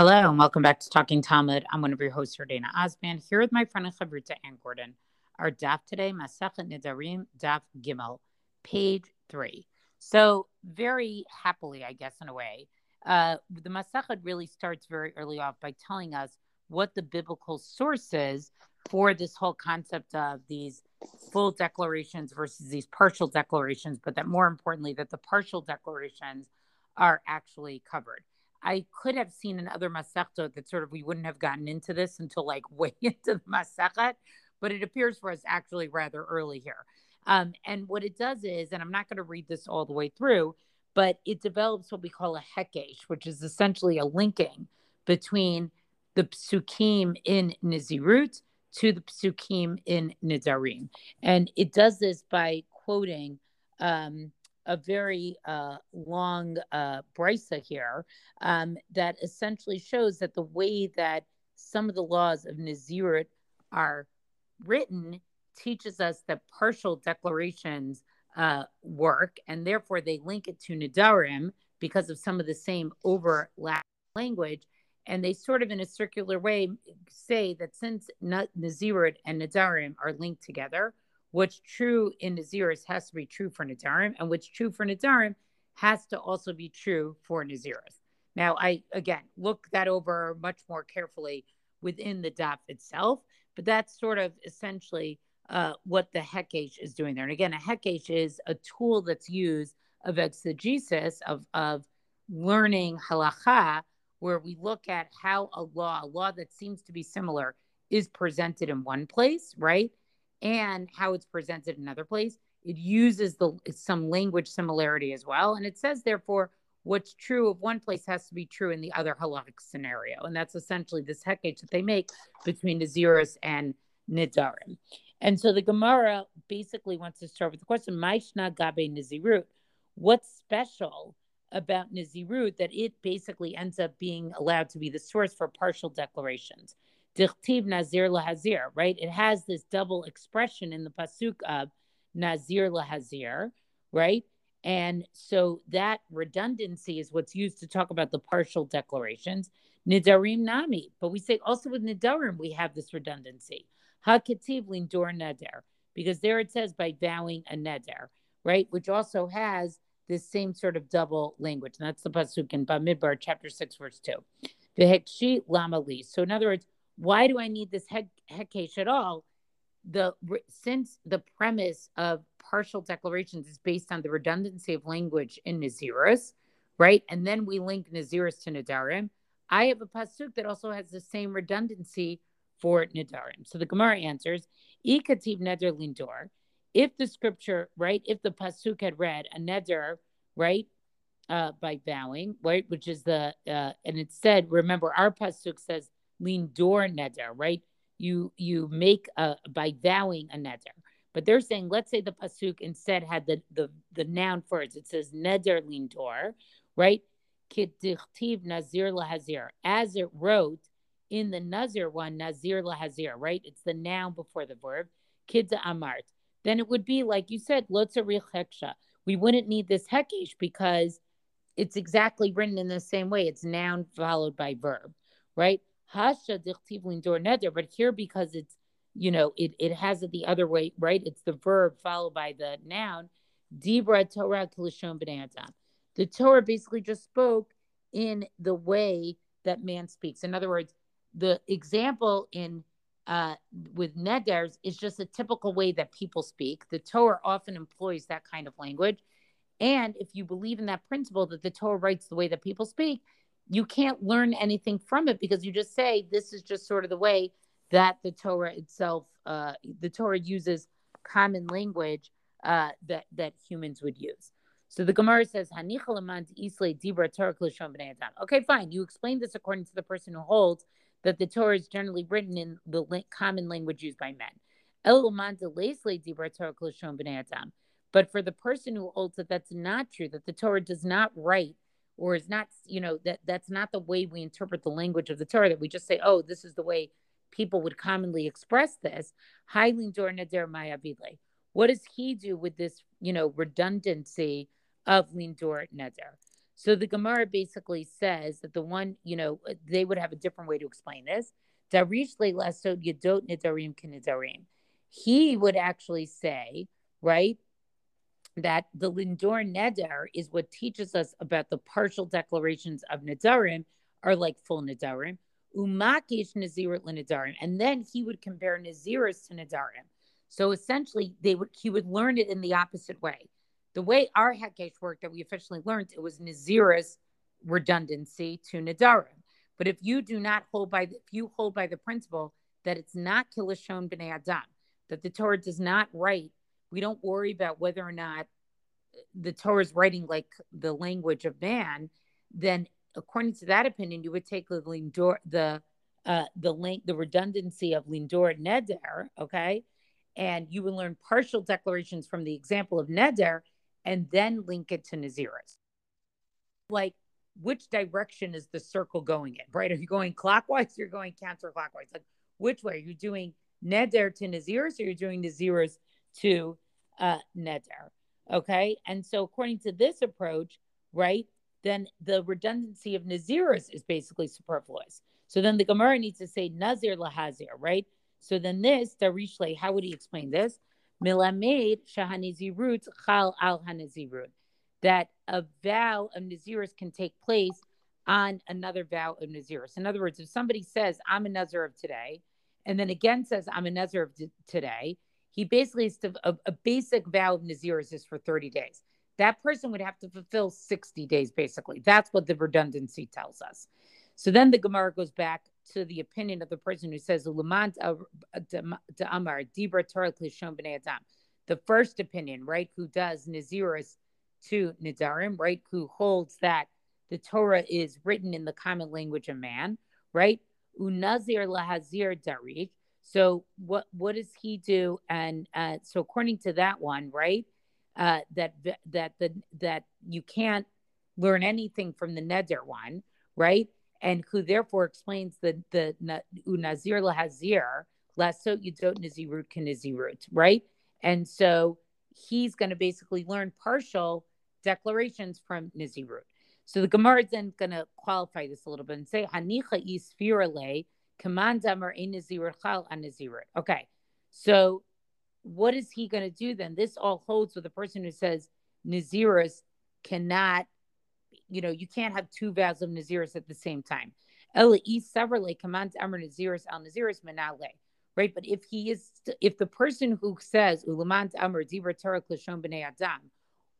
Hello and welcome back to Talking Talmud. I'm one of your hosts, Dana Osband, here with my friend and Chavruta Anne Gordon. Our daf today, Masachet Nidarim, daf Gimel, page three. So very happily, I guess, in a way, uh, the Masachet really starts very early off by telling us what the biblical source is for this whole concept of these full declarations versus these partial declarations, but that more importantly, that the partial declarations are actually covered. I could have seen in other Masechtot that sort of we wouldn't have gotten into this until like way into the Masechet, but it appears for us actually rather early here. Um, and what it does is, and I'm not going to read this all the way through, but it develops what we call a hekesh, which is essentially a linking between the psukim in Nizirut to the psukim in Nidarim. And it does this by quoting um, a very uh, long uh, brisa here um, that essentially shows that the way that some of the laws of Nazirit are written teaches us that partial declarations uh, work, and therefore they link it to Nadarim because of some of the same overlap language. And they sort of, in a circular way, say that since Nazirit and Nadarim are linked together, what's true in Naziris has to be true for Nadarim, and what's true for Nadarim has to also be true for Naziris. Now, I again look that over much more carefully within the daf itself, but that's sort of essentially uh, what the Hekesh is doing there. And again, a Hekesh is a tool that's used of exegesis, of, of learning halacha, where we look at how a law, a law that seems to be similar, is presented in one place, right? And how it's presented in another place. It uses the some language similarity as well, and it says therefore what's true of one place has to be true in the other halachic scenario, and that's essentially this hekesh that they make between Naziris and Nidarim. And so the Gemara basically wants to start with the question: Maishna Gabe Nazirut. What's special about Nazirut that it basically ends up being allowed to be the source for partial declarations? Dichtiv Nazir Lahazir, right? It has this double expression in the Pasuk of Nazir Lahazir, right? And so that redundancy is what's used to talk about the partial declarations. Nidarim Nami. But we say also with Nidarim, we have this redundancy. Haketiv Lindor Neder. Because there it says by vowing a Neder, right? Which also has this same sort of double language. And that's the Pasuk in Bamidbar, chapter 6, verse 2. The Hekshi Lamali. So in other words, why do I need this head at all? The since the premise of partial declarations is based on the redundancy of language in Naziris, right? And then we link Naziris to Nadarim. I have a pasuk that also has the same redundancy for Nadarim. So the Gemara answers, Ikativ Neder Lindor. If the scripture, right, if the pasuk had read a neder, right, uh, by vowing, right, which is the, uh, and it said, remember, our pasuk says lindor neder, right? You you make a by vowing a neder. But they're saying, let's say the pasuk instead had the the the noun first. It says neder lindor, right? Nazir lahazir, as it wrote in the nazir one, nazir lahazir, right? It's the noun before the verb. Kidda amart. Then it would be like you said, lotzarich heksha. We wouldn't need this hekesh because it's exactly written in the same way. It's noun followed by verb, right? Hasha neder, but here because it's you know it it has it the other way, right? It's the verb followed by the noun. Dibra Torah kilishon b'nei The Torah basically just spoke in the way that man speaks. In other words, the example in uh, with neders is just a typical way that people speak. The Torah often employs that kind of language. And if you believe in that principle that the Torah writes the way that people speak, you can't learn anything from it because you just say this is just sort of the way that the Torah itself, uh, the Torah uses common language uh, that that humans would use. So the Gemara says, Okay, fine. You explained this according to the person who holds that the Torah is generally written in the common language used by men. But for the person who holds that that's not true, that the Torah does not write or is not you know that that's not the way we interpret the language of the torah that we just say oh this is the way people would commonly express this. What does he do with this you know redundancy of lindor neder? So the Gemara basically says that the one, you know, they would have a different way to explain this. He would actually say, right, that the Lindor Neder is what teaches us about the partial declarations of Nadarim are like full Nadarim. Umakish Nazirat Nadarim. And then he would compare Naziris to Nadarim. So essentially, they would he would learn it in the opposite way. The way our Hekesh worked that we officially learned, it was Naziris redundancy to Nadarim. But if you do not hold by, the, if you hold by the principle that it's not Kilashon B'nai Adam, that the Torah does not write we don't worry about whether or not the Torah is writing like the language of man, then according to that opinion, you would take the lindor, the uh, the link, the redundancy of lindor neder, okay, and you would learn partial declarations from the example of neder, and then link it to naziris. Like, which direction is the circle going in? Right? Are you going clockwise? You're going counterclockwise. Like, which way? Are you doing neder to naziris, or you're doing naziris to uh, neder. Okay. And so, according to this approach, right, then the redundancy of naziris is basically superfluous. So then the Gemara needs to say nazir lahazir, right? So then this, Darishle, how would he explain this? Milamed shahanizirut chal al hanazirut. That a vow of naziris can take place on another vow of naziris. In other words, if somebody says, I'm a nazir of today, and then again says, I'm a nazir of today, he basically is to, a, a, basic vow of Naziris is for 30 days. That person would have to fulfill 60 days, basically. That's what the redundancy tells us. So then the Gemara goes back to the opinion of the person who says. The first opinion, right, who does Naziris to Nidarim, right, who holds that the Torah is written in the common language of man, right? Unazir lahazir darich, so what what does he do? And uh, so according to that one, right, uh, that that the that you can't learn anything from the neder one, right? And who therefore explains the the unazir lahazir lasot yudot nazirut kanizirut, right? And so he's going to basically learn partial declarations from nazirut. So the Gemara is then going to qualify this a little bit and say hanicha isfirale Okay. So what is he going to do then? This all holds with the person who says Naziris cannot, you know, you can't have two vows of Naziris at the same time. Eli severally commands Amr Naziris al Naziris Manale. Right, but if he is, if the person who says Ulamant Amr Dibra Torah Klashon B'nei Adam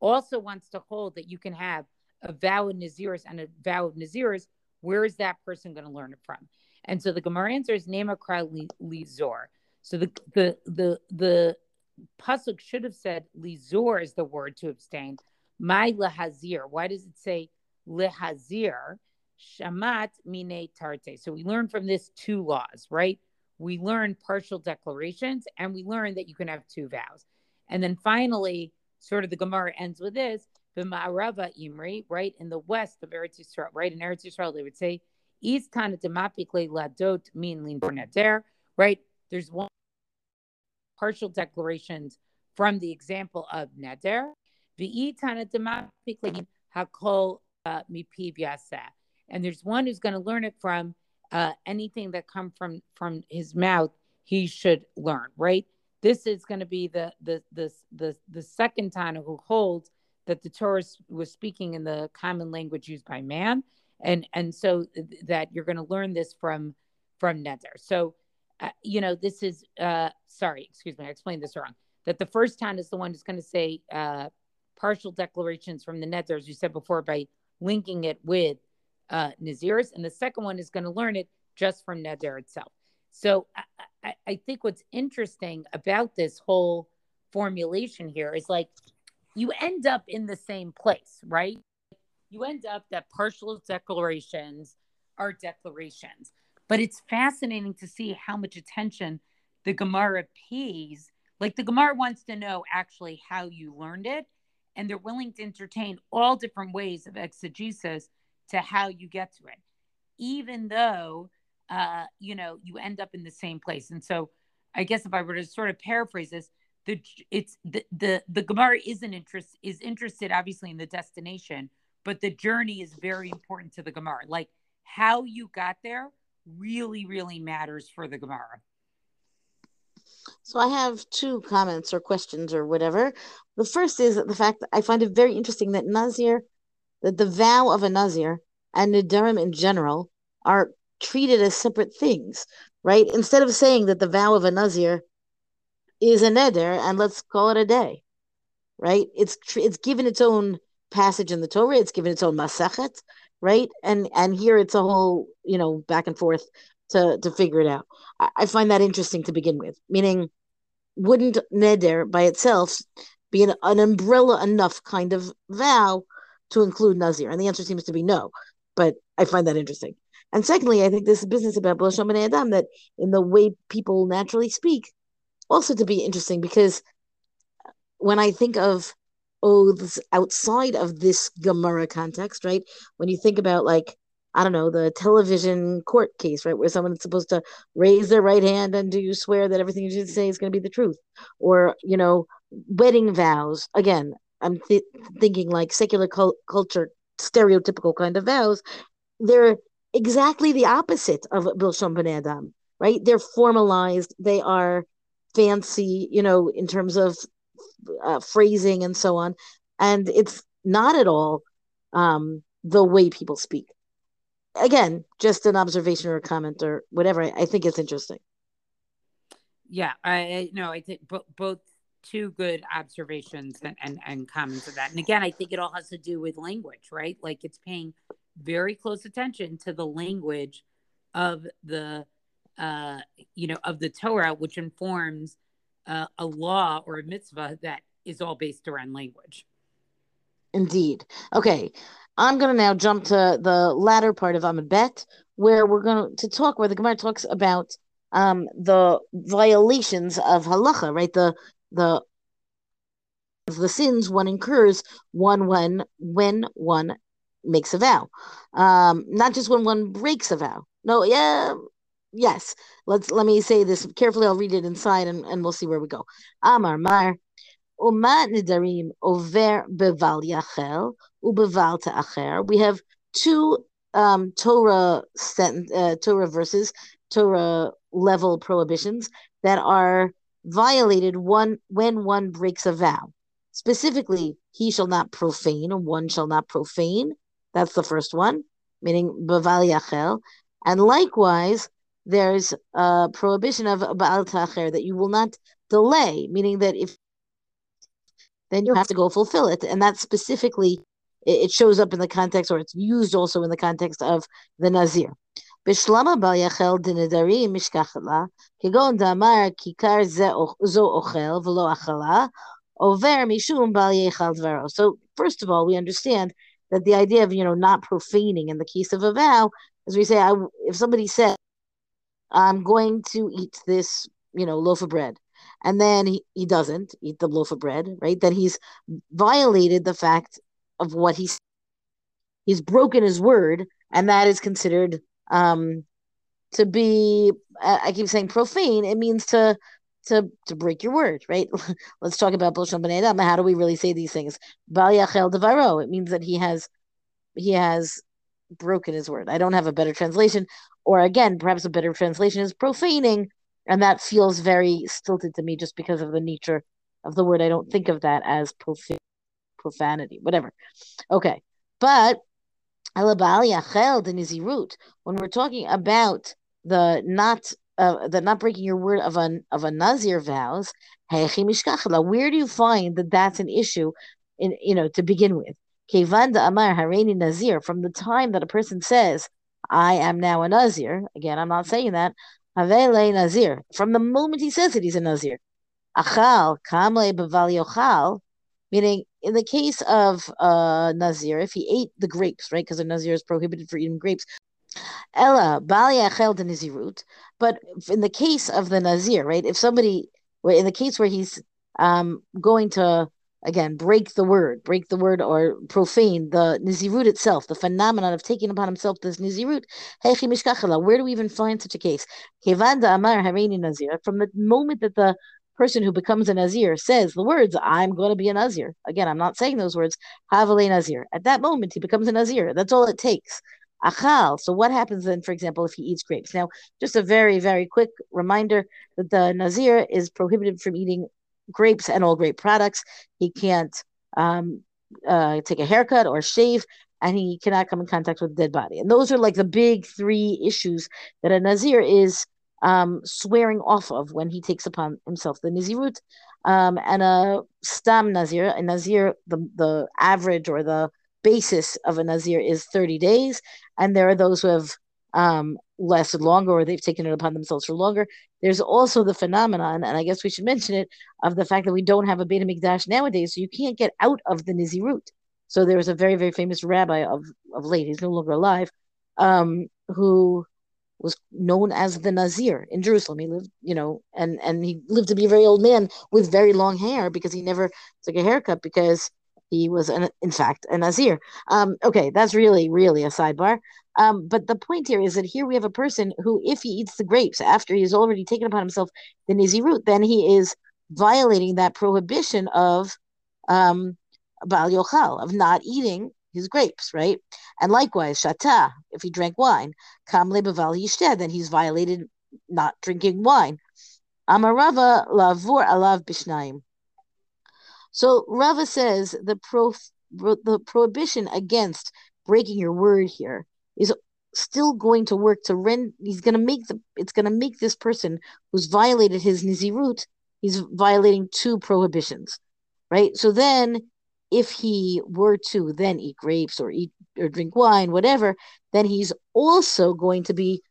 also wants to hold that you can have a vow of Naziris and a vow of Naziris, where is that person going to learn it from? And so the Gemara answer is Nemakra Lizor. So the the the the pasuk should have said Lizor is the word to abstain. My lehazir. Why does it say lehazir? Shamat mine tarte. So we learn from this two laws, right? We learn partial declarations and we learn that you can have two vows. And then finally, sort of the Gemara ends with this, the Ma'arava Imri, right? In the west of Eretz Yisrael, right? In Eretz Yisrael, they would say is kind of demapically ladot mean lean there, right? There's one partial declarations from the example of neder. Uh. And there's one who's going to learn it from uh, anything that come from from his mouth. He should learn, right? This is going to be the the the the the second Tana who holds that the Torah was speaking in the common language used by man, and and so that you're going to learn this from from Netzer. So, uh, you know, this is uh, sorry, excuse me, I explained this wrong. That the first time is the one who's going to say uh, partial declarations from the Netzer, as you said before, by linking it with uh, Naziris, and the second one is going to learn it just from Netzer itself. So, I, I think what's interesting about this whole formulation here is like you end up in the same place, right? You end up that partial declarations are declarations. But it's fascinating to see how much attention the Gemara pays. Like the Gemara wants to know actually how you learned it, and they're willing to entertain all different ways of exegesis to how you get to it, even though uh, you know you end up in the same place. And so, I guess if I were to sort of paraphrase this, the it's the the the Gemara isn't interest is interested obviously in the destination, but the journey is very important to the Gemara. Like how you got there really, really matters for the Gemara. So I have two comments or questions or whatever. The first is the fact I find it very interesting that Nazir, that the vow of a Nazir and Nidarim in general are treated as separate things, right? Instead of saying that the vow of a Nazir is a neder and let's call it a day, right? It's it's given its own passage in the Torah. It's given its own masachet, right? And and here it's a whole you know back and forth to to figure it out. I, I find that interesting to begin with. Meaning, wouldn't neder by itself be an, an umbrella enough kind of vow to include nazir? And the answer seems to be no. But I find that interesting. And secondly, I think this business about B'lashon Adam that in the way people naturally speak, also to be interesting because when I think of oaths outside of this Gemara context, right? When you think about like I don't know, the television court case, right, where someone's supposed to raise their right hand and do you swear that everything you say is going to be the truth, or you know, wedding vows. Again, I'm th- thinking like secular cult- culture, stereotypical kind of vows. They're exactly the opposite of Bilshon Ben Adam, right? They're formalized. They are fancy, you know, in terms of uh, phrasing and so on, and it's not at all um, the way people speak. Again, just an observation or a comment or whatever. I, I think it's interesting. Yeah, I know. I think both both two good observations and, and and comments of that. And again, I think it all has to do with language, right? Like it's paying very close attention to the language of the uh you know of the Torah, which informs uh, a law or a mitzvah that is all based around language. Indeed. Okay. I'm going to now jump to the latter part of Amud Bet, where we're going to talk, where the Gemara talks about um, the violations of halacha, right? The the the sins one incurs one when when one makes a vow, um, not just when one breaks a vow. No, yeah, yes. Let's let me say this carefully. I'll read it inside, and, and we'll see where we go. Amar Mar Uma nidarim over beval yachel ubeval ta'acher. We have two um, Torah uh, Torah verses, Torah level prohibitions that are violated one when one breaks a vow. Specifically, he shall not profane, or one shall not profane. That's the first one, meaning beval yachel. And likewise, there's a prohibition of baal ta'acher that you will not delay, meaning that if then you have to go fulfill it. And that specifically, it shows up in the context, or it's used also in the context of the Nazir. בשלמה בל יחל דנדרים משכחת לה, כגון דאמר כיכר זו אוכל ולא אכלה, עובר משום בל יאכל דברו. So first of all, we understand that the idea of, you know, not profaning in the case of a vow, as we say, I, if somebody said, I'm going to eat this, you know, loaf of bread, and then he, he doesn't eat the loaf of bread, right? Then he's violated the fact of what he's he's broken his word, and that is considered um to be I keep saying profane. It means to to to break your word, right? Let's talk about Bilshon Ben Adam. How do we really say these things? Bal Yachel Devaro. It means that he has he has broken his word. I don't have a better translation, or again, perhaps a better translation is profaning and that feels very stilted to me just because of the nature of the word. I don't think of that as prof- profanity, whatever. Okay, but when we're talking about the not uh, the not breaking your word of a of a nazir vows, where do you find that that's an issue? In you know to begin with, amar hareini nazir. From the time that a person says, "I am now a nazir," again, I'm not saying that. Havele Nazir. From the moment he says it, he's a Nazir. Achal, Kamle Baval Yochal, meaning in the case of uh, Nazir, if he ate the grapes, right, because a Nazir is prohibited for eating grapes, Ella, Bali Achel de Nazirut, but in the case of the Nazir, right, if somebody, in the case where he's um, going to again break the word break the word or profane the nizirut itself the phenomenon of taking upon himself this nizirut where do we even find such a case from the moment that the person who becomes a Nazir says the words, I'm going to be a Nazir. Again, I'm not saying those words, Havale Nazir. At that moment, he becomes a Nazir. That's all it takes. Achal. So what happens then, for example, if he eats grapes? Now, just a very, very quick reminder that the Nazir is prohibited from eating grapes and all grape products. He can't um, uh, take a haircut or shave, and he cannot come in contact with a dead body. And those are like the big three issues that a Nazir is um, swearing off of when he takes upon himself the Nazirut. Um, and a Stam Nazir, a Nazir, the, the average or the basis of a Nazir is 30 days. And there are those who have um, lasted longer or they've taken it upon themselves for longer. There's also the phenomenon, and I guess we should mention it, of the fact that we don't have a Beit HaMikdash nowadays, so you can't get out of the Nazirut. So there was a very, very famous rabbi of, of late, he's no longer alive, um, who was known as the Nazir in Jerusalem. He lived, you know, and and he lived to be a very old man with very long hair because he never took a haircut because he was, an, in fact, a Nazir. Um, okay, that's really, really a sidebar. Um, but the point here is that here we have a person who, if he eats the grapes after he has already taken upon himself the Nazirut, then he is violating that prohibition of um, Bal Yochal, of not eating his grapes, right? And likewise, shata, if he drank wine, kamle beval yishted, then he's violated not drinking wine. Amarava lavur alav bishnaim. So Rava says the pro the prohibition against breaking your word here is still going to work to rend he's going to make the it's going to make this person who's violated his nizirut he's violating two prohibitions right so then if he were to then eat grapes or eat or drink wine, whatever, then he's also going to be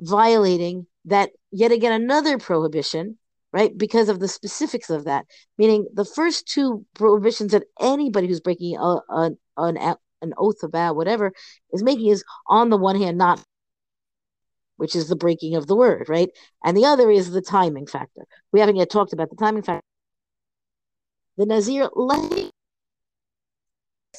violating that yet again another prohibition, right? Because of the specifics of that. Meaning the first two prohibitions that anybody who's breaking a, a, an an oath of vow, whatever, is making is on the one hand not which is the breaking of the word, right? And the other is the timing factor. We haven't yet talked about the timing factor. The Nazir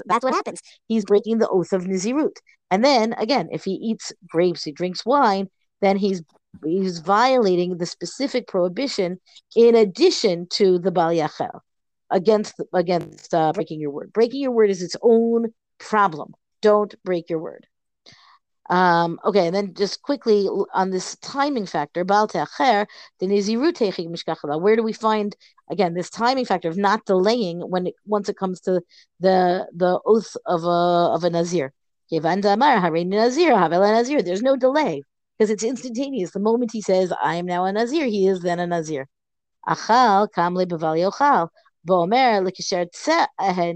that's what happens. He's breaking the oath of Nizirut. And then again, if he eats grapes, he drinks wine, then he's he's violating the specific prohibition in addition to the Bal Yachel against against uh, breaking your word. Breaking your word is its own problem. Don't break your word. Um, okay, and then just quickly on this timing factor, Where do we find again this timing factor of not delaying when it once it comes to the the oath of a of a nazir? There's no delay because it's instantaneous. The moment he says, "I am now a nazir," he is then a nazir. Achal kamle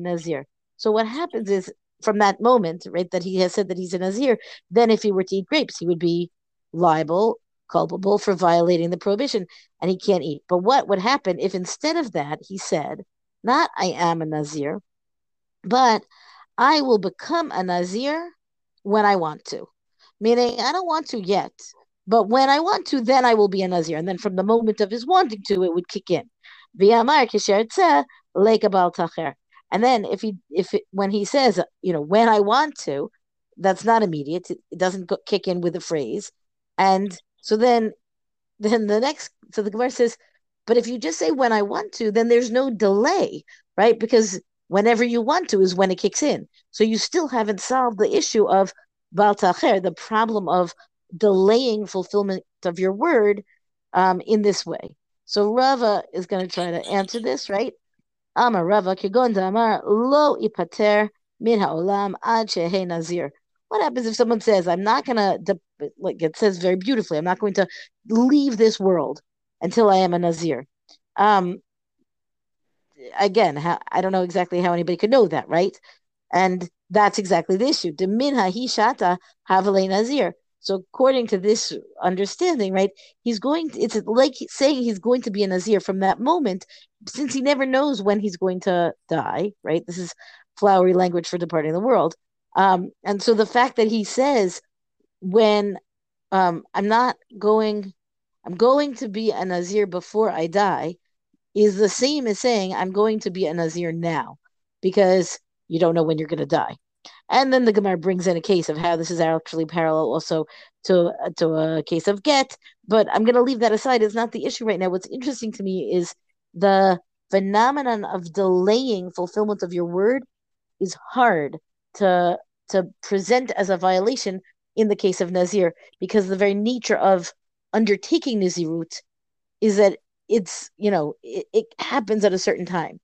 nazir. So what happens is from that moment, right, that he has said that he's a Nazir, then if he were to eat grapes, he would be liable, culpable for violating the prohibition, and he can't eat. But what would happen if instead of that he said, not I am a Nazir, but I will become a Nazir when I want to. Meaning, I don't want to yet, but when I want to, then I will be a Nazir. And then from the moment of his wanting to, it would kick in. And then if he if it, when he says you know when I want to, that's not immediate. It, doesn't go, kick in with the phrase, and so then then the next so the Gemara says, but if you just say when I want to, then there's no delay, right? Because whenever you want to is when it kicks in. So you still haven't solved the issue of baltacher, the problem of delaying fulfillment of your word um, in this way. So Rava is going to try to answer this, right? Amar Rava Kigonda Amar Lo Ipater Min Haolam Ad Shehe Nazir. What happens if someone says, I'm not going to, like it says very beautifully, I'm not going to leave this world until I am a Nazir? Um, again, how, I don't know exactly how anybody could know that, right? And that's exactly the issue. De minha hi shata havale nazir. So according to this understanding, right, he's going. To, it's like saying he's going to be a nazir from that moment, since he never knows when he's going to die. Right. This is flowery language for departing the world. Um, and so the fact that he says, when um, I'm not going, I'm going to be a nazir before I die, is the same as saying I'm going to be a nazir now, because you don't know when you're going to die. And then the Gemara brings in a case of how this is actually parallel also to to a case of get. But I'm going to leave that aside. It's not the issue right now. What's interesting to me is the phenomenon of delaying fulfillment of your word is hard to to present as a violation in the case of Nazir because the very nature of undertaking Nazirut is that it's you know it, it happens at a certain time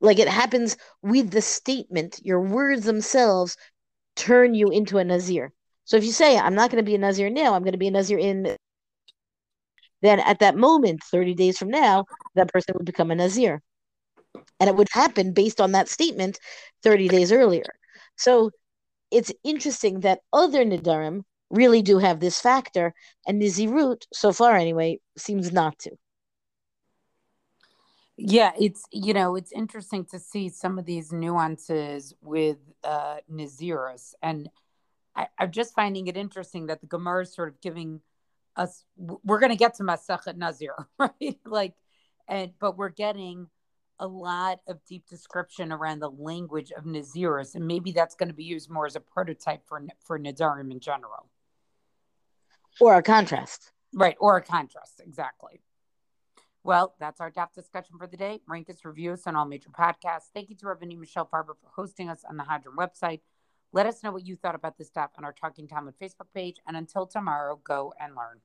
like it happens with the statement your words themselves turn you into a nazir. So if you say i'm not going to be a nazir now i'm going to be a nazir in then at that moment 30 days from now that person would become a nazir. And it would happen based on that statement 30 days earlier. So it's interesting that other nidarim really do have this factor and nazirut so far anyway seems not to yeah, it's you know it's interesting to see some of these nuances with uh, Naziris, and I, am just finding it interesting that the Gemara is sort of giving us. We're going to get to Masachet Nazir, right? Like, and but we're getting a lot of deep description around the language of Naziris, and maybe that's going to be used more as a prototype for for Nadarim in general, or a contrast, right? Or a contrast, exactly. Well, that's our depth discussion for the day. Rank us, review us on all major podcasts. Thank you to Rabbi Michelle Farber for hosting us on the Hadran website. Let us know what you thought about this stuff on our Talking Talmud Facebook page. And until tomorrow, go and learn.